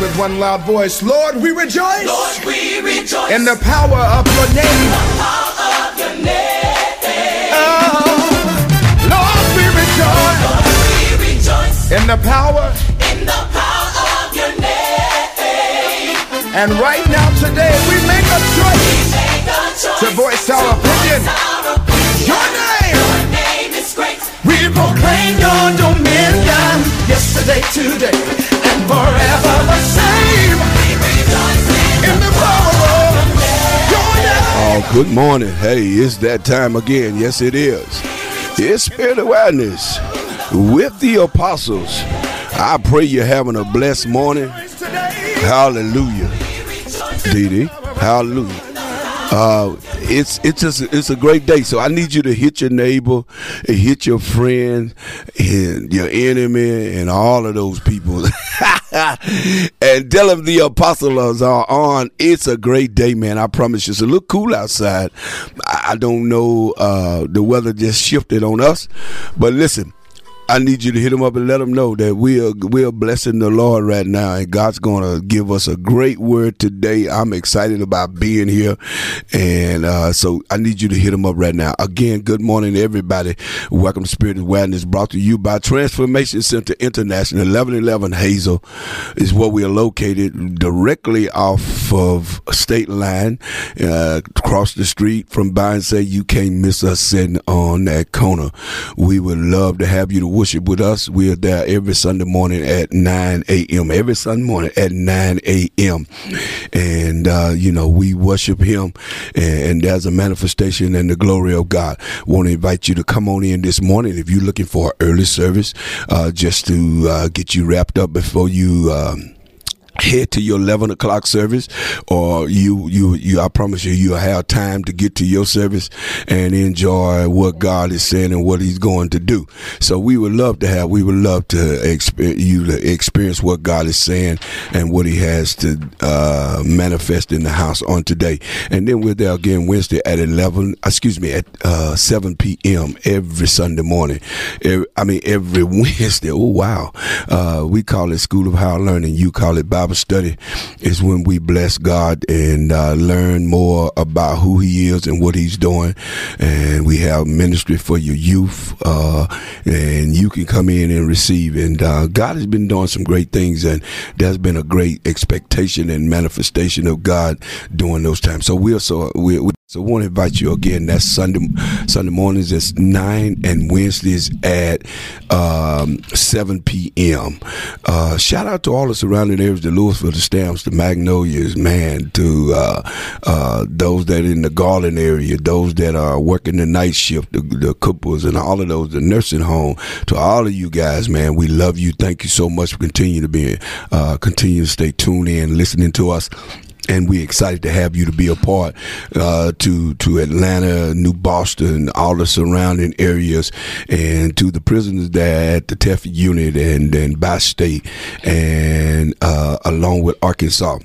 With one loud voice, Lord, we rejoice. Lord, we rejoice in the power of your name. The power of your name. Oh, Lord, we rejoice. Lord, we rejoice in the power. In the power of your name. And right now, today, we make a choice, we make a choice to voice our to opinion. Voice our opinion. Your name. Your proclaim your dominion yesterday, today, and forever the same. In, the power of your. Oh, good morning. Hey, it's that time again. Yes, it is. It's Spirit Awareness with the apostles. I pray you're having a blessed morning. Hallelujah. Dee. Hallelujah. Uh, it's it's just it's a great day. So I need you to hit your neighbor, and hit your friend, and your enemy, and all of those people, and tell them the apostles are on. It's a great day, man. I promise you. It's look cool outside. I don't know. Uh, the weather just shifted on us, but listen. I need you to hit them up and let them know that we are we are blessing the Lord right now, and God's going to give us a great word today. I'm excited about being here, and uh, so I need you to hit them up right now. Again, good morning, everybody. Welcome to Spirit Awareness, brought to you by Transformation Center International. 1111 Hazel is where we are located, directly off of State Line, uh, across the street from Buy and Say. You can't miss us sitting on that corner. We would love to have you to worship with us. We are there every Sunday morning at 9 a.m. Every Sunday morning at 9 a.m. And, uh, you know, we worship Him, and, there's a manifestation and the glory of God. Want to invite you to come on in this morning if you're looking for early service, uh, just to uh, get you wrapped up before you. Um, head to your 11 o'clock service or you you you i promise you you'll have time to get to your service and enjoy what god is saying and what he's going to do. So we would love to have we would love to exp- you to experience what god is saying and what he has to uh, manifest in the house on today. And then we're there again wednesday at 11 excuse me at uh, 7 p.m every sunday morning. Every, i mean every wednesday. Oh wow. Uh, we call it school of higher learning. You call it bible Bible study is when we bless God and uh, learn more about who He is and what He's doing. And we have ministry for your youth, uh, and you can come in and receive. And uh, God has been doing some great things, and there's been a great expectation and manifestation of God during those times. So we're so we so I want to invite you again. That's Sunday Sunday mornings at nine and Wednesdays at um, seven p.m. Uh, shout out to all the surrounding areas, the Lewisville, the Stamps, the Magnolias, man, to uh, uh, those that in the Garland area, those that are working the night shift, the, the couples, and all of those, the nursing home. To all of you guys, man, we love you. Thank you so much for continuing to be, uh, continue to stay tuned in, listening to us and we're excited to have you to be a part uh, to to Atlanta, New Boston, all the surrounding areas, and to the prisoners there at the TEF unit and and Bi-State, and uh, along with Arkansas.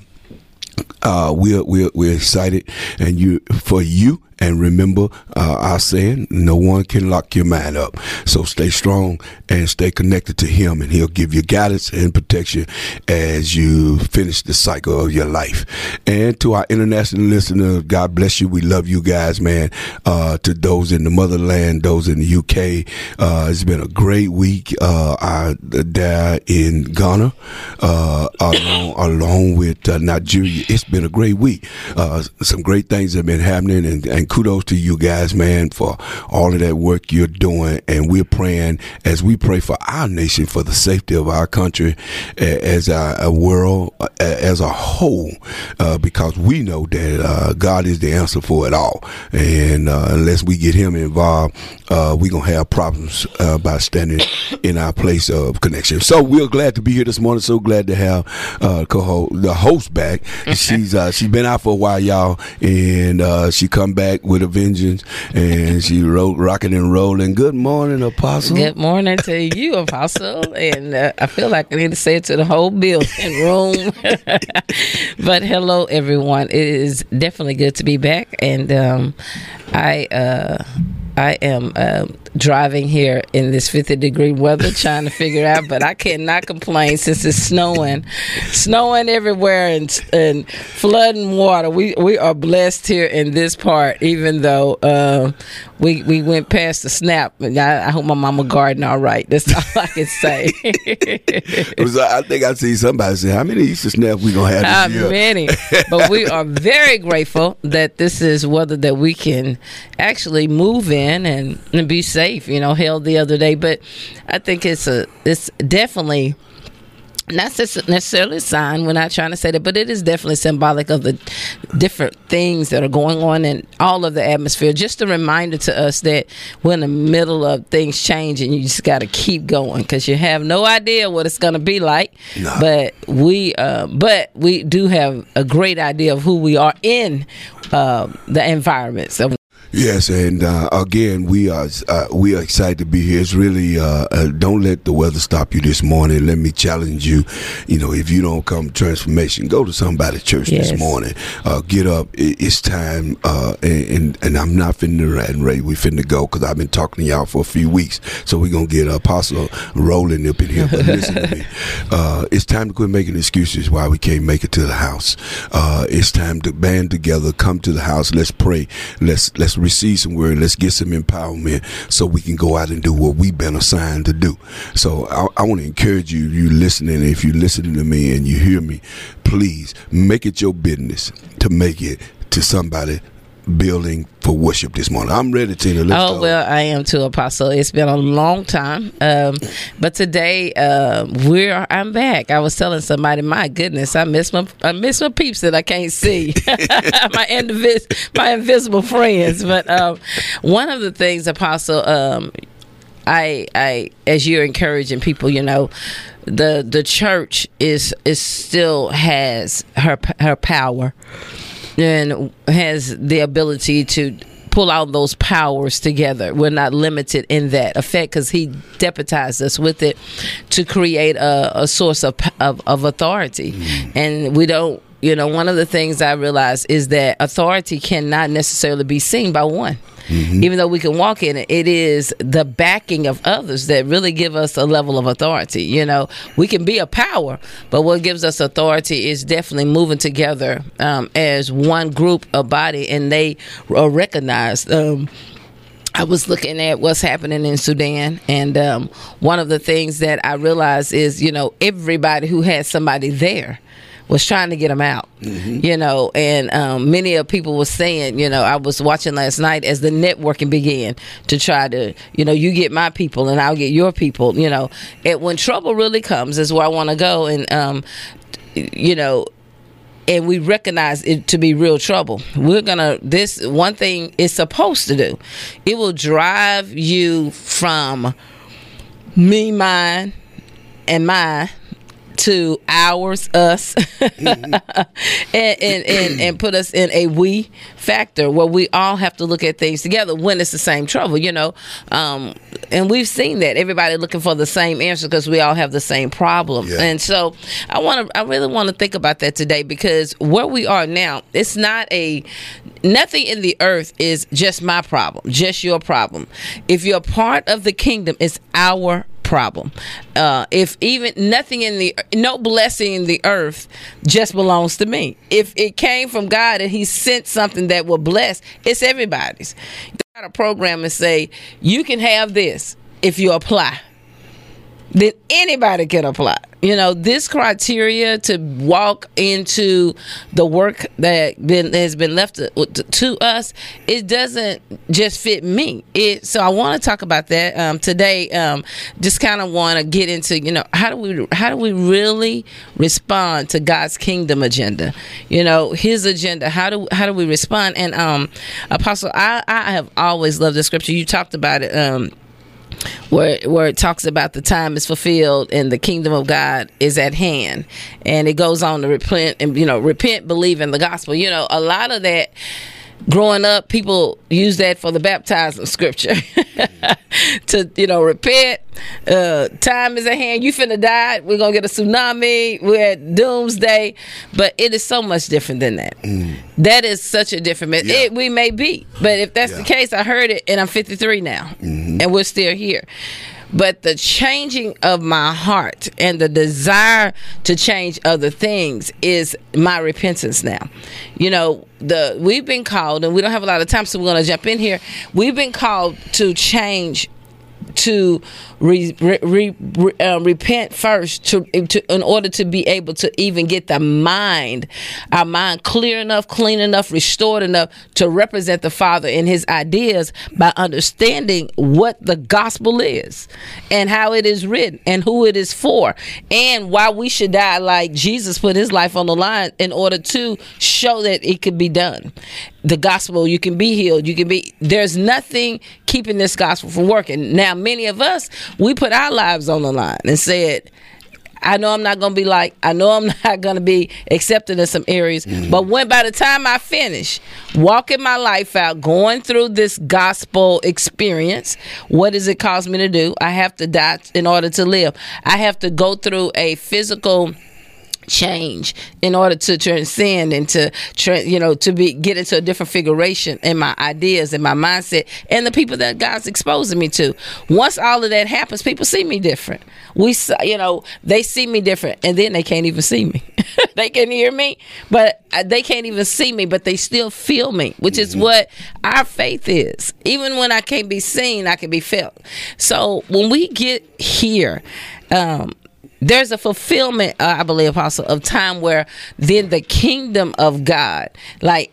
Uh, we're, we're we're excited, and you for you and remember uh, our saying, no one can lock your mind up. So stay strong and stay connected to Him, and He'll give you guidance and protection as you finish the cycle of your life. And to our international listeners, God bless you. We love you guys, man. Uh, to those in the motherland, those in the UK, uh, it's been a great week. Uh, I, there in Ghana, uh, along, along with uh, Nigeria, it's been a great week. Uh, some great things have been happening, and, and kudos to you guys, man, for all of that work you're doing. And we're praying as we pray for our nation, for the safety of our country, as a, world, as a whole, uh, because we know that uh, God is the answer for it all. And uh, unless we get Him involved, uh, we're going to have problems uh, by standing in our place of connection. So we're glad to be here this morning. So glad to have uh, the host back. she's she's been out for a while, y'all, and she come back with a vengeance, and she wrote rocking and rolling. Good morning, Apostle. Good morning to you, Apostle. And uh, I feel like I need to say it to the whole building room. but hello, everyone. It is definitely good to be back, and um, I. Uh, I am uh, driving here in this 50 degree weather, trying to figure out. But I cannot complain since it's snowing, snowing everywhere and and flooding water. We we are blessed here in this part, even though uh, we we went past the snap. And I, I hope my mama garden all right. That's all I can say. Was, I think I see somebody say, "How many Easter snaps we gonna have How this year?" many? But we are very grateful that this is weather that we can actually move in and, and be safe. You know, held the other day, but I think it's a it's definitely not necessarily a sign. We're not trying to say that, but it is definitely symbolic of the different things that are going on in all of the atmosphere. Just a reminder to us that we're in the middle of things changing. You just got to keep going because you have no idea what it's going to be like. No. But we, uh, but we do have a great idea of who we are in uh, the environment. So Yes, and uh, again, we are uh, we are excited to be here. It's really uh, uh, don't let the weather stop you this morning. Let me challenge you. You know, if you don't come to transformation, go to somebody's church Yes. this morning. Uh, get up. It's time. Uh, and, and I'm not finna rat and rate. We finna go because I've been talking to y'all for a few weeks. So we're gonna get Apostle rolling up in here. But listen to me. Uh, it's time to quit making excuses why we can't make it to the house. Uh, it's time to band together, come to the house. Let's pray. Let's let's receive some word. Let's get some empowerment so we can go out and do what we've been assigned to do. So I, I want to encourage you, you listening, if you're listening to me and you hear me, please make it your business to make it to somebody building for worship this morning. I'm ready, Tina. Let's Oh well, I am too, Apostle. It's been a long time, um, but today uh, we're I'm back. I was telling somebody, my goodness, I miss my I miss my peeps that I can't see, my invis- my invisible friends. But um, one of the things, Apostle, um, I I as you're encouraging people, you know, the the church is is still has her her power and has the ability to pull out those powers together. We're not limited in that effect because he deputized us with it to create a, a source of, of, of authority. Mm. And we don't, you know, one of the things I realized is that authority cannot necessarily be seen by one. Even though we can walk in it, it is the backing of others that really give us a level of authority. You know, we can be a power, but what gives us authority is definitely moving together um, as one group, a body, and they are recognized. Um, I was looking at what's happening in Sudan, and um, one of the things that I realized is, you know, everybody who has somebody there was trying to get them out, you know, and um, many of people were saying, you know, I was watching last night as the networking began to try to, you know, you get my people and I'll get your people, you know, and when trouble really comes is where I want to go, and um, you know, and we recognize it to be real trouble. We're gonna this one thing it's supposed to do. It will drive you from me, mine, and mine to ours, us, and, and, and, and put us in a we factor where we all have to look at things together when it's the same trouble, you know. Um, and we've seen that everybody looking for the same answer because we all have the same problem. Yeah. And so I want to, I really want to think about that today because where we are now, it's not a, nothing in the earth is just my problem, just your problem. If you're part of the kingdom, it's our problem. Uh, if even nothing in the no blessing in the earth just belongs to me. If it came from God and He sent something that will bless, it's everybody's. Got a program and say you can have this if you apply. Then anybody can apply. You know this criteria to walk into the work that been has been left to, to us. It doesn't just fit me. It so I want to talk about that um, today. Um, just kind of want to get into you know how do we how do we really respond to God's kingdom agenda? You know His agenda. How do how do we respond? And um, Apostle, I I have always loved the scripture. You talked about it. Um, where where it talks about the time is fulfilled and the kingdom of God is at hand, and it goes on to repent and you know repent, believe in the gospel. You know, a lot of that growing up, people use that for the baptism scripture to you know repent. Uh, time is at hand. You finna die. We're gonna get a tsunami. We're at doomsday. But it is so much different than that. That is such a different. Yeah. It, we may be, but if that's the case, I heard it, and I'm 53 now, and we're still here. But the changing of my heart and the desire to change other things is my repentance now. You know, the we've been called, and we don't have a lot of time, so we're going to jump in here. We've been called to change to re, re, re, uh, repent first to, to in order to be able to even get the mind our mind clear enough clean enough restored enough to represent the father in his ideas by understanding what the gospel is and how it is written and who it is for and why we should die like jesus put his life on the line in order to show that it could be done. The gospel you can be healed. You can be there's nothing keeping this gospel from working now many of us we put our lives on the line and said I know I'm not going to be like, I know I'm not going to be accepted in some areas. Mm-hmm. But when by the time I finish walking my life out, going through this gospel experience, what does it cause me to do? I have to die in order to live. I have to go through a physical change in order to transcend and to you know to be get into a different figuration in my ideas and my mindset and the people that God's exposing me to. Once all of that happens people see me different. We you know they see me different and then they can't even see me. They can hear me but uh, they can't even see me but they still feel me which is what our faith is. Even when I can't be seen I can be felt. So when we get here um there's a fulfillment, uh, I believe, apostle, of time where then the kingdom of God, like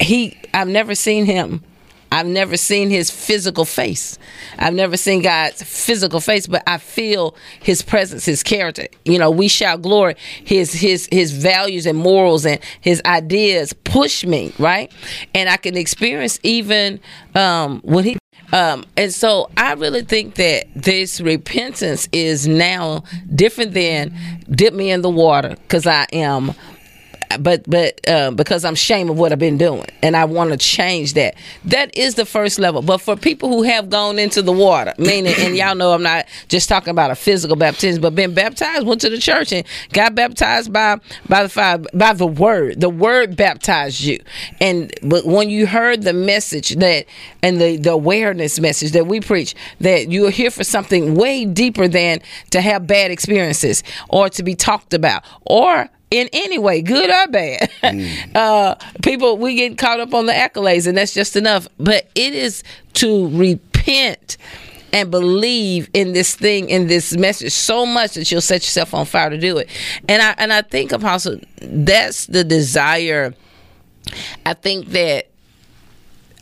he, I've never seen him. I've never seen his physical face. I've never seen God's physical face, but I feel his presence, his character. You know, we shout glory. His his his values and morals and his ideas push me, right? And I can experience even um when he um, and so I really think that this repentance is now different than dip me in the water because I am but but uh, because I'm ashamed of what I've been doing, and I want to change that. That is the first level. But for people who have gone into the water, meaning, and y'all know I'm not just talking about a physical baptism, but been baptized, went to the church, and got baptized by by the by the word. The word baptized you, and but when you heard the message that and the the awareness message that we preach, that you are here for something way deeper than to have bad experiences or to be talked about or in any way, good or bad. uh, people, we get caught up on the accolades, and that's just enough. But it is to repent and believe in this thing, in this message, so much that you'll set yourself on fire to do it. And I and I think, Apostle, that's the desire. I think that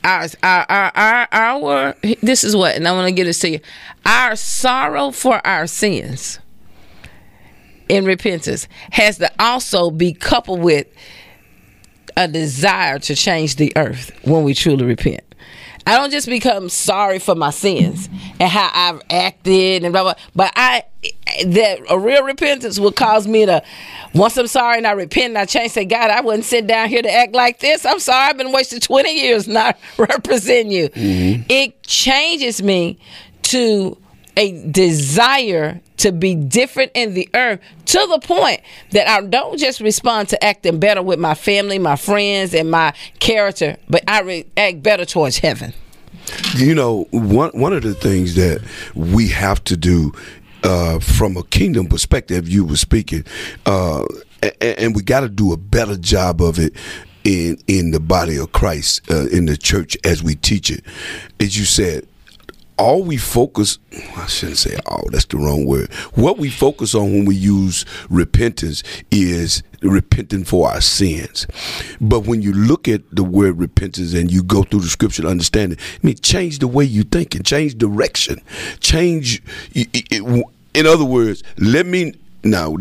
our our our our, our this is what, and I want to get this to you. Our sorrow for our sins in repentance has to also be coupled with a desire to change the earth when we truly repent. I don't just become sorry for my sins and how I've acted and blah blah. But I, that a real repentance will cause me to, once I'm sorry and I repent and I change, say, God, I wouldn't sit down here to act like this. I'm sorry, I've been wasting 20 years not representing you. Mm-hmm. It changes me to a desire to be different in the earth to the point that I don't just respond to acting better with my family, my friends, and my character, but I re- act better towards heaven. You know, one one of the things that we have to do uh, from a kingdom perspective, you were speaking, uh, and, and we got to do a better job of it in in the body of Christ uh, in the church as we teach it. As you said, all we focus oh, I shouldn't say all, that's the wrong word. What we focus on when we use repentance is repenting for our sins. But when you look at the word repentance and you go through the scripture to understand it, I mean change the way you think and change direction. Change in other words, let me now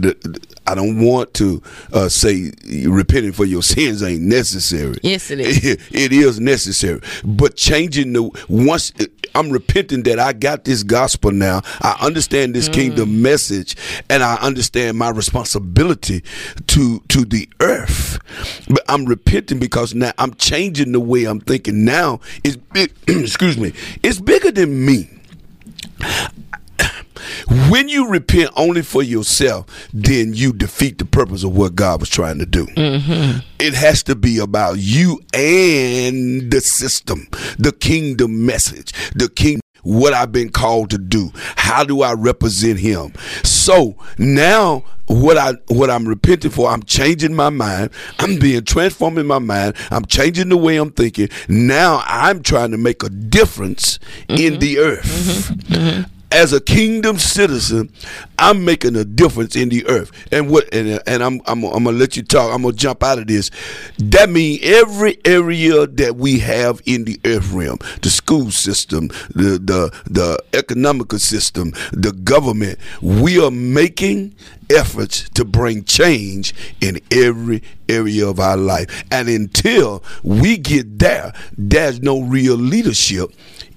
I don't want to uh, say repenting for your sins ain't necessary. Yes, it is. it is necessary, but changing the once I'm repenting that I got this gospel now. I understand this kingdom message, and I understand my responsibility to to the earth. But I'm repenting because now I'm changing the way I'm thinking. Now it's big. excuse me. It's bigger than me. When you repent only for yourself, then you defeat the purpose of what God was trying to do. Mm-hmm. It has to be about you and the system, the kingdom message, the king. What I've been called to do. How do I represent Him? So now, what I what I'm repenting for, I'm changing my mind. I'm being transformed in my mind. I'm changing the way I'm thinking. Now I'm trying to make a difference in mm-hmm. the earth mm-hmm. As a kingdom citizen, I'm making a difference in the earth. And what and, and I'm, I'm I'm gonna let you talk. I'm gonna jump out of this. That means every area that we have in the earth realm, the school system, the the the economical system, the government, we are making efforts to bring change in every area of our life. And until we get there, there's no real leadership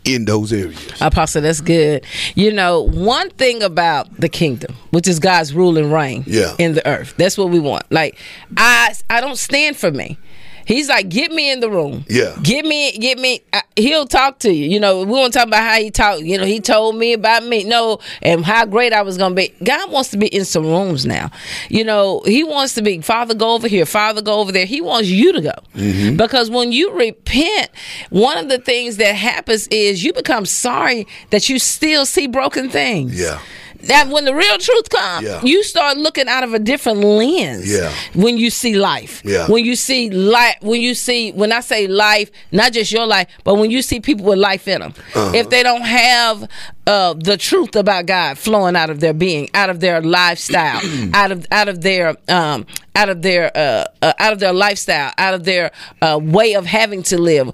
in those areas. Apostle, that's good. You know, one thing about the kingdom, which is God's rule and reign Yeah. in the earth. That's what we want. Like, I I don't stand for me. He's like, get me in the room. Yeah. Get me, get me. I, he'll talk to you. You know, we won't talk about how he talked. You know, he told me about me. No, and how great I was going to be. God wants to be in some rooms now. You know, he wants to be, Father, go over here. Father, go over there. He wants you to go. Mm-hmm. Because when you repent, one of the things that happens is you become sorry that you still see broken things. Yeah. That when the real truth comes, Yeah. you start looking out of a different lens. Yeah. When you see life. Yeah. When you see life. When you see when I say life, not just your life, but when you see people with life in them. Uh-huh. If they don't have uh, the truth about God flowing out of their being, out of their lifestyle, out of out of their um, out of their uh, uh, out of their lifestyle, out of their uh, way of having to live,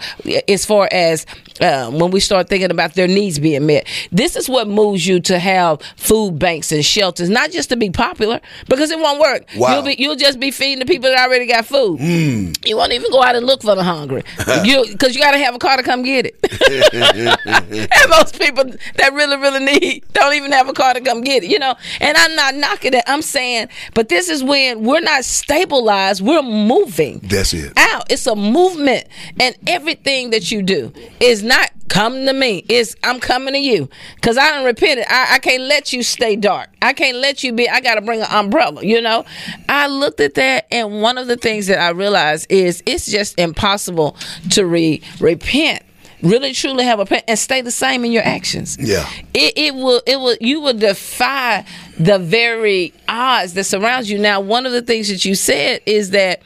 as far as uh, when we start thinking about their needs being met. This is what moves you to have food banks and shelters, not just to be popular, because it won't work. Wow. You'll be you'll just be feeding the people that already got food. You won't even go out and look for the hungry, you because you got to have a car to come get it. and most people that really really need don't even have a car to come get it. You know, and I'm not knocking it. I'm saying, but this is when we're not stabilized. We're moving That's it. out. It's a movement, and everything that you do is not come to me. It's I'm coming to you because I don't repent it. I, I can't let you stay dark. I can't let you be. I got to bring an umbrella. You know, I looked at that, and one of the things that I realized is it's just impossible to re repent. Really, truly have a pen and stay the same in your actions. Yeah. it, it will. It will. You will defy the very odds that surrounds you. Now, one of the things that you said is that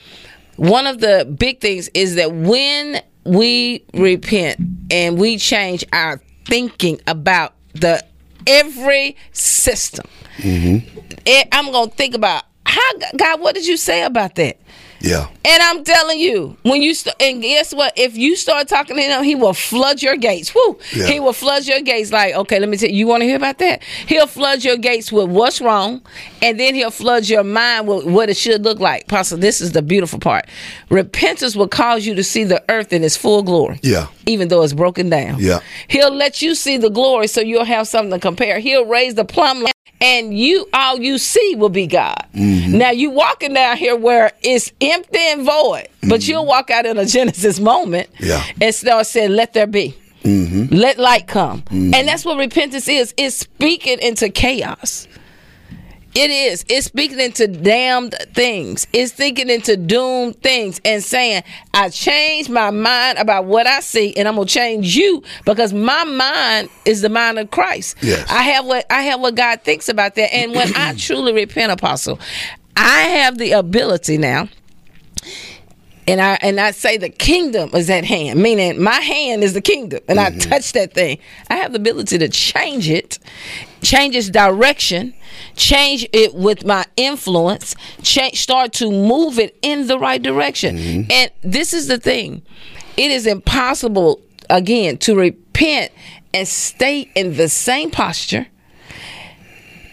one of the big things is that when we repent and we change our thinking about the every system, eh, I'm gonna think about how God. What did you say about that? Yeah. And I'm telling you, when you st- and guess what? If you start talking to him, he will flood your gates. Woo! Yeah. He will flood your gates. Like, okay, let me tell you. You want to hear about that? He'll flood your gates with what's wrong, and then he'll flood your mind with what it should look like. Pastor, this is the beautiful part. Repentance will cause you to see the earth in its full glory. Yeah. Even though it's broken down. Yeah. He'll let you see the glory, so you'll have something to compare. He'll raise the plumb line and you all you see will be God. Mm-hmm. Now you walking down here where it's empty and void, but mm-hmm. you'll walk out in a Genesis moment Yeah. and start saying, "Let there be." Mm-hmm. Let light come, mm-hmm. and that's what repentance is. It's speaking into chaos. It is. It's speaking into damned things. It's thinking into doomed things and saying, I changed my mind about what I see and I'm gonna change you because my mind is the mind of Christ. Yes. I have what I have what God thinks about that. And when I truly repent, apostle, I have the ability now and I and I say the kingdom is at hand, meaning my hand is the kingdom, and I mm-hmm. touch that thing. I have the ability to change it, change its direction, change it with my influence, change, start to move it in the right direction. Mm-hmm. And this is the thing: it is impossible again to repent and stay in the same posture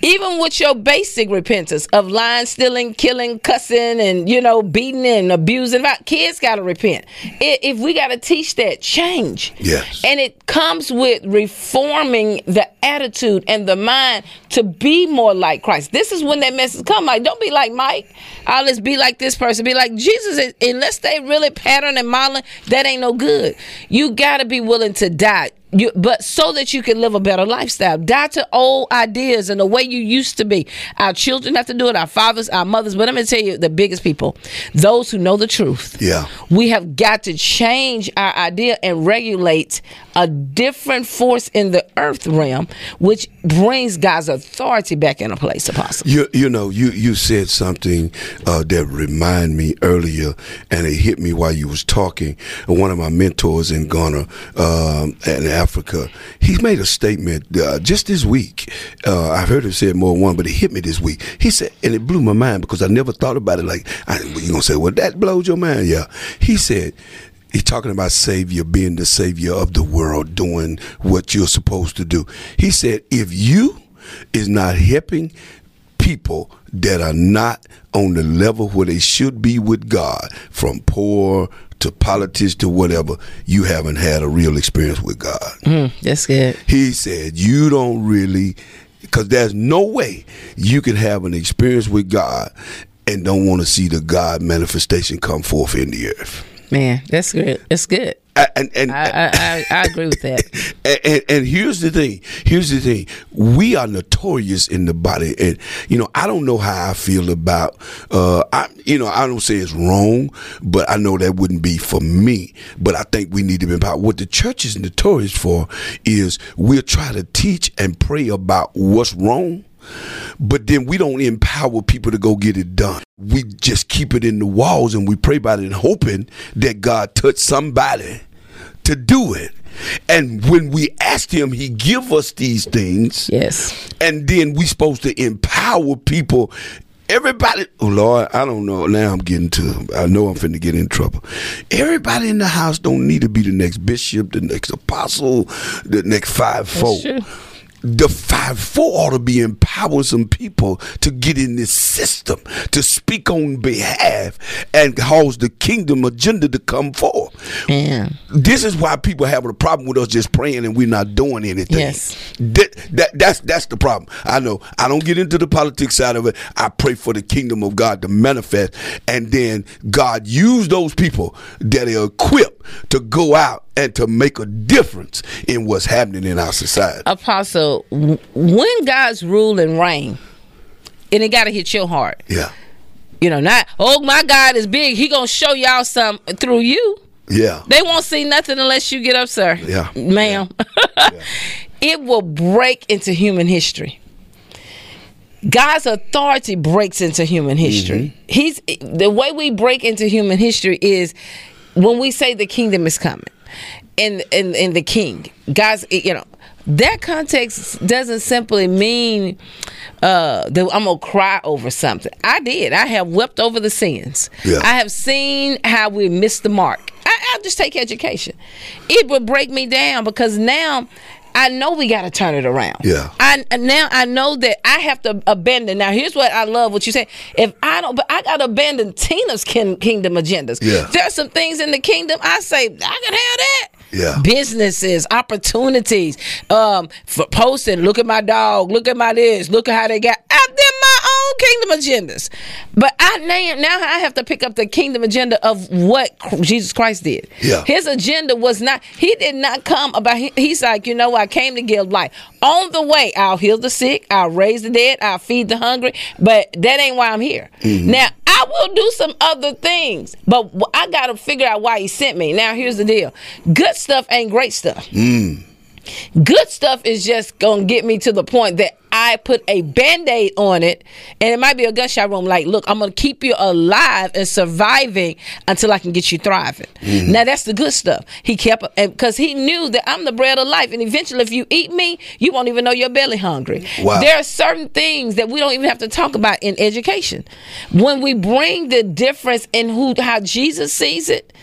even with your basic repentance of lying, stealing, killing, cussing, and you know, beating and abusing, kids got to repent. If we got to teach that, change. Yes. And it comes with reforming the attitude and the mind to be more like Christ. This is when that message come. Like, don't be like Mike. I'll just be like this person. Be like Jesus. Unless they really pattern and modeling, that ain't no good. You got to be willing to die you, but so that you can live a better lifestyle. Die to old ideas and the way you used to be. Our children have to do it, our fathers, our mothers. But I'm going to tell you the biggest people, those who know the truth. Yeah. We have got to change our idea and regulate a different force in the earth realm, which brings God's authority back into place, Apostle. You, you know, you, you said something uh, that reminded me earlier, and it hit me while you was talking. One of my mentors in Ghana um, and Africa, he made a statement uh, just this week. Uh, I've heard him say it more than one, but it hit me this week. He said, and it blew my mind because I never thought about it like, I, you gonna say, well, that blows your mind? Yeah. He said, He's talking about Savior being the Savior of the world, doing what you're supposed to do. He said, if you is not helping people that are not on the level where they should be with God, from poor to politics to whatever, you haven't had a real experience with God. Mm, that's good. He said, You don't really, because there's no way you can have an experience with God and don't want to see the God manifestation come forth in the earth. Man, that's good. That's good. And, and I, I, I, agree with that. And, and, and, here's the thing. Here's the thing. We are notorious in the body, and you know I don't know how I feel about. Uh, I you know I don't say it's wrong, but I know that wouldn't be for me. But I think we need to be empowered. What the church is notorious for is we'll try to teach and pray about what's wrong but then we don't empower people to go get it done. We just keep it in the walls and we pray about it hoping that God touch somebody to do it. And when we ask him, he give us these things. Yes. And then we supposed to empower people. Everybody, oh Lord, I don't know. Now I'm getting to. I know I'm finna get in trouble. Everybody in the house don't need to be the next bishop, the next apostle, the next fivefold the fivefold ought to be empowering some people to get in this system to speak on behalf and cause the kingdom agenda to come forth. Yeah. This is why people having a problem with us just praying and we're not doing anything. Yes. That, that that's that's the problem. I know. I don't get into the politics side of it. I pray for the kingdom of God to manifest and then God use those people that are equipped to go out and to make a difference in what's happening in our society. Apostle, when God's rule and reign, and it got to hit your heart. Yeah. You know, not oh my God is big. He gonna show y'all some through you. Yeah. They won't see nothing unless you get up, sir. Yeah. Ma'am. Yeah. yeah. it will break into human history. God's authority breaks into human history. Mm-hmm. He's the way we break into human history is when we say the kingdom is coming and and, and the king. God's you know that context doesn't simply mean uh, that I'm gonna cry over something. I did. I have wept over the sins. Yeah. I have seen how we missed the mark. I, will just take education. It would break me down because now I know we got to turn it around. Yeah. I now I know that I have to abandon. Now here's what I love what you say. If I don't, but I got to abandon Tina's kin, kingdom agendas. Yeah. There's some things in the kingdom I say I can have that. Yeah. Businesses, opportunities, um, for posting. Look at my dog. Look at my this. Look at how they got. I them my own kingdom agendas. But I now now I have to pick up the kingdom agenda of what Jesus Christ did. Yeah. His agenda was not. He did not come about. He, he's like you know I came to give life. On the way, I'll heal the sick. I'll raise the dead. I'll feed the hungry. But that ain't why I'm here. Mm-hmm. Now I will do some other things, but I got to figure out why he sent me. Now here's the deal: good stuff ain't great stuff. Mm. Good stuff is just gonna get me to the point that I put a band-aid on it, and it might be a gunshot room. Like, look, I'm gonna keep you alive and surviving until I can get you thriving. Mm-hmm. Now that's the good stuff. He kept because he knew that I'm the bread of life, and eventually, if you eat me, you won't even know your belly hungry. Wow. There are certain things that we don't even have to talk about in education. When we bring the difference in who how Jesus sees it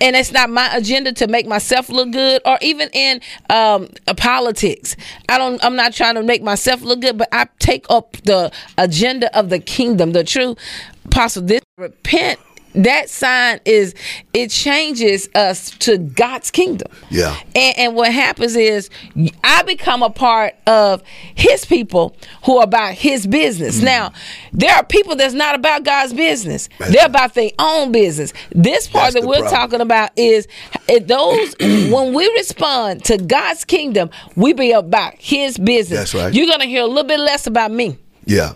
and it's not my agenda to make myself look good, or even in um, politics. I don't. I'm not trying to make myself look good, but I take up the agenda of the kingdom, the true apostle. This repent that sign is it changes us to God's kingdom. Yeah. And, and what happens is I become a part of His people who are about His business. Mm-hmm. Now, there are people that's not about God's business. That's They're about their own business. This part That's that we're problem. talking about is those when we respond to God's kingdom, we be about His business. That's right. You're gonna hear a little bit less about me. Yeah.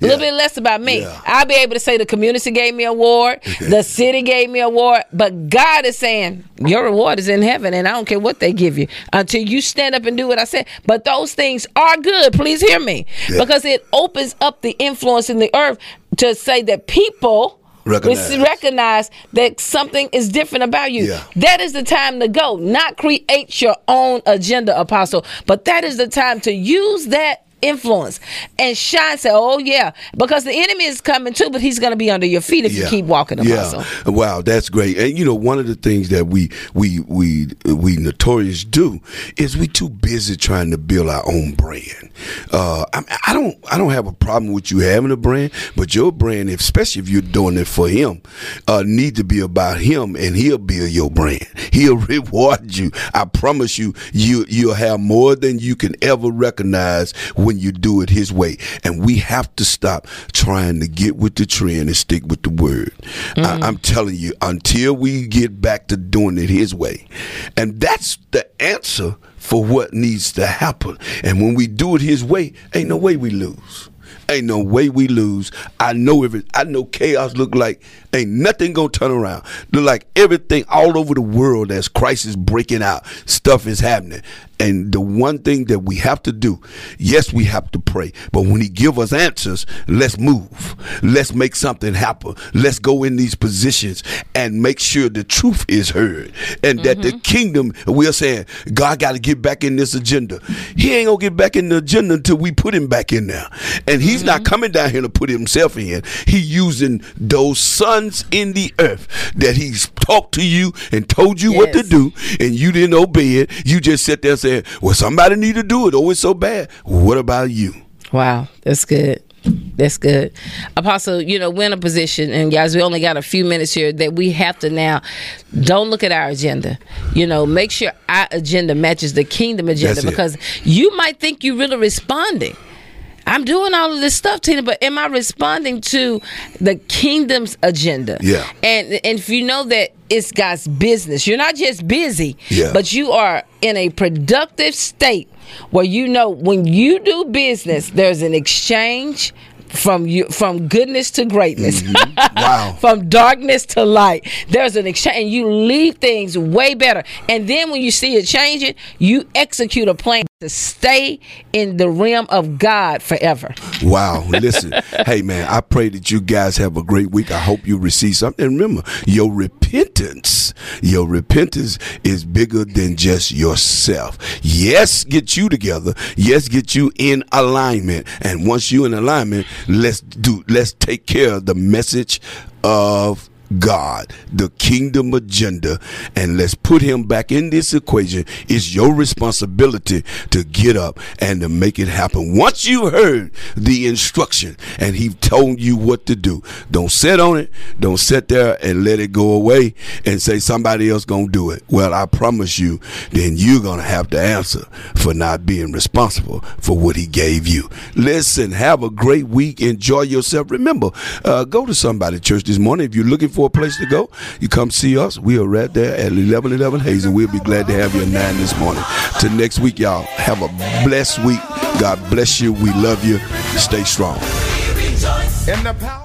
A little bit less about me. Yeah. I'll be able to say the community gave me an award, the city gave me an award, but God is saying your reward is in heaven, and I don't care what they give you until you stand up and do what I said. But those things are good. Please hear me, Yeah. because it opens up the influence in the earth to say that people. Recognize. recognize that something is different about you. Yeah. That is the time to go. Not create your own agenda, apostle, but that is the time to use that influence and shine. Say, oh yeah, because the enemy is coming too, but he's going to be under your feet if you keep walking. Yeah. Wow, that's great. And you know, one of the things that we we we we notorious do is we too busy trying to build our own brand. Uh, I, I don't I don't have a problem with you having a brand, but your brand, especially if you're doing it for him, uh, need to be about him, and he'll build your brand. He'll reward you. I promise you, you you'll have more than you can ever recognize when you do it his way. And we have to stop trying to get with the trend and stick with the word. I, mm. I'm telling you, until we get back to doing it his way, and that's the answer for what needs to happen. And when we do it his way, ain't no way we lose. Ain't no way we lose. I know every I know chaos look like ain't nothing gonna turn around. Look like everything all over the world as crisis breaking out, stuff is happening. And the one thing that we have to do, yes, we have to pray. But when he give us answers, let's move. Let's make something happen. Let's go in these positions and make sure the truth is heard. And that the mm-hmm. kingdom, we're saying, God got to get back in this agenda. He ain't gonna get back in the agenda until we put him back in there. And he's not mm-hmm. coming down here to put himself in. He using those sons in the earth that he's talked to you and told you what to do, and you didn't obey it. You just sit there saying, "Well, somebody need to do it. Oh, it's so bad." What about you? Wow, that's good. That's good. Apostle, you know, we're in a position, and guys, we only got a few minutes here that we have to now don't look at our agenda. You know, make sure our agenda matches the kingdom agenda because you might think you're really responding. I'm doing all of this stuff, Tina, but am I responding to the kingdom's agenda? Yeah. And and if you know that it's God's business, you're not just busy, Yeah. but you are in a productive state where you know when you do business, there's an exchange from you from goodness to greatness. Mm-hmm. Wow. from darkness to light. There's an exchange and you leave things way better. And then when you see it changing, you execute a plan to stay in the realm of God forever. Wow. Listen, hey man, I pray that you guys have a great week. I hope you receive something. And remember, your repentance, your repentance is bigger than just yourself. Yes, get you together. Yes, get you in alignment. And once you in alignment, let's do let's take care of the message of God, the kingdom agenda, and let's put him back in this equation. It's your responsibility to get up and to make it happen. Once you heard the instruction and he told you what to do, don't sit on it. Don't sit there and let it go away and say somebody else gonna do it. Well, I promise you, then you're gonna have to answer for not being responsible for what he gave you. Listen, have a great week. Enjoy yourself. Remember, uh, go to somebody church this morning. If you're looking for a place to go, you come see us. We are right there at 1111 Hazel. We'll be glad to have you at 9 this morning. Till next week, y'all, have a blessed week. God bless you. We love you. Stay strong.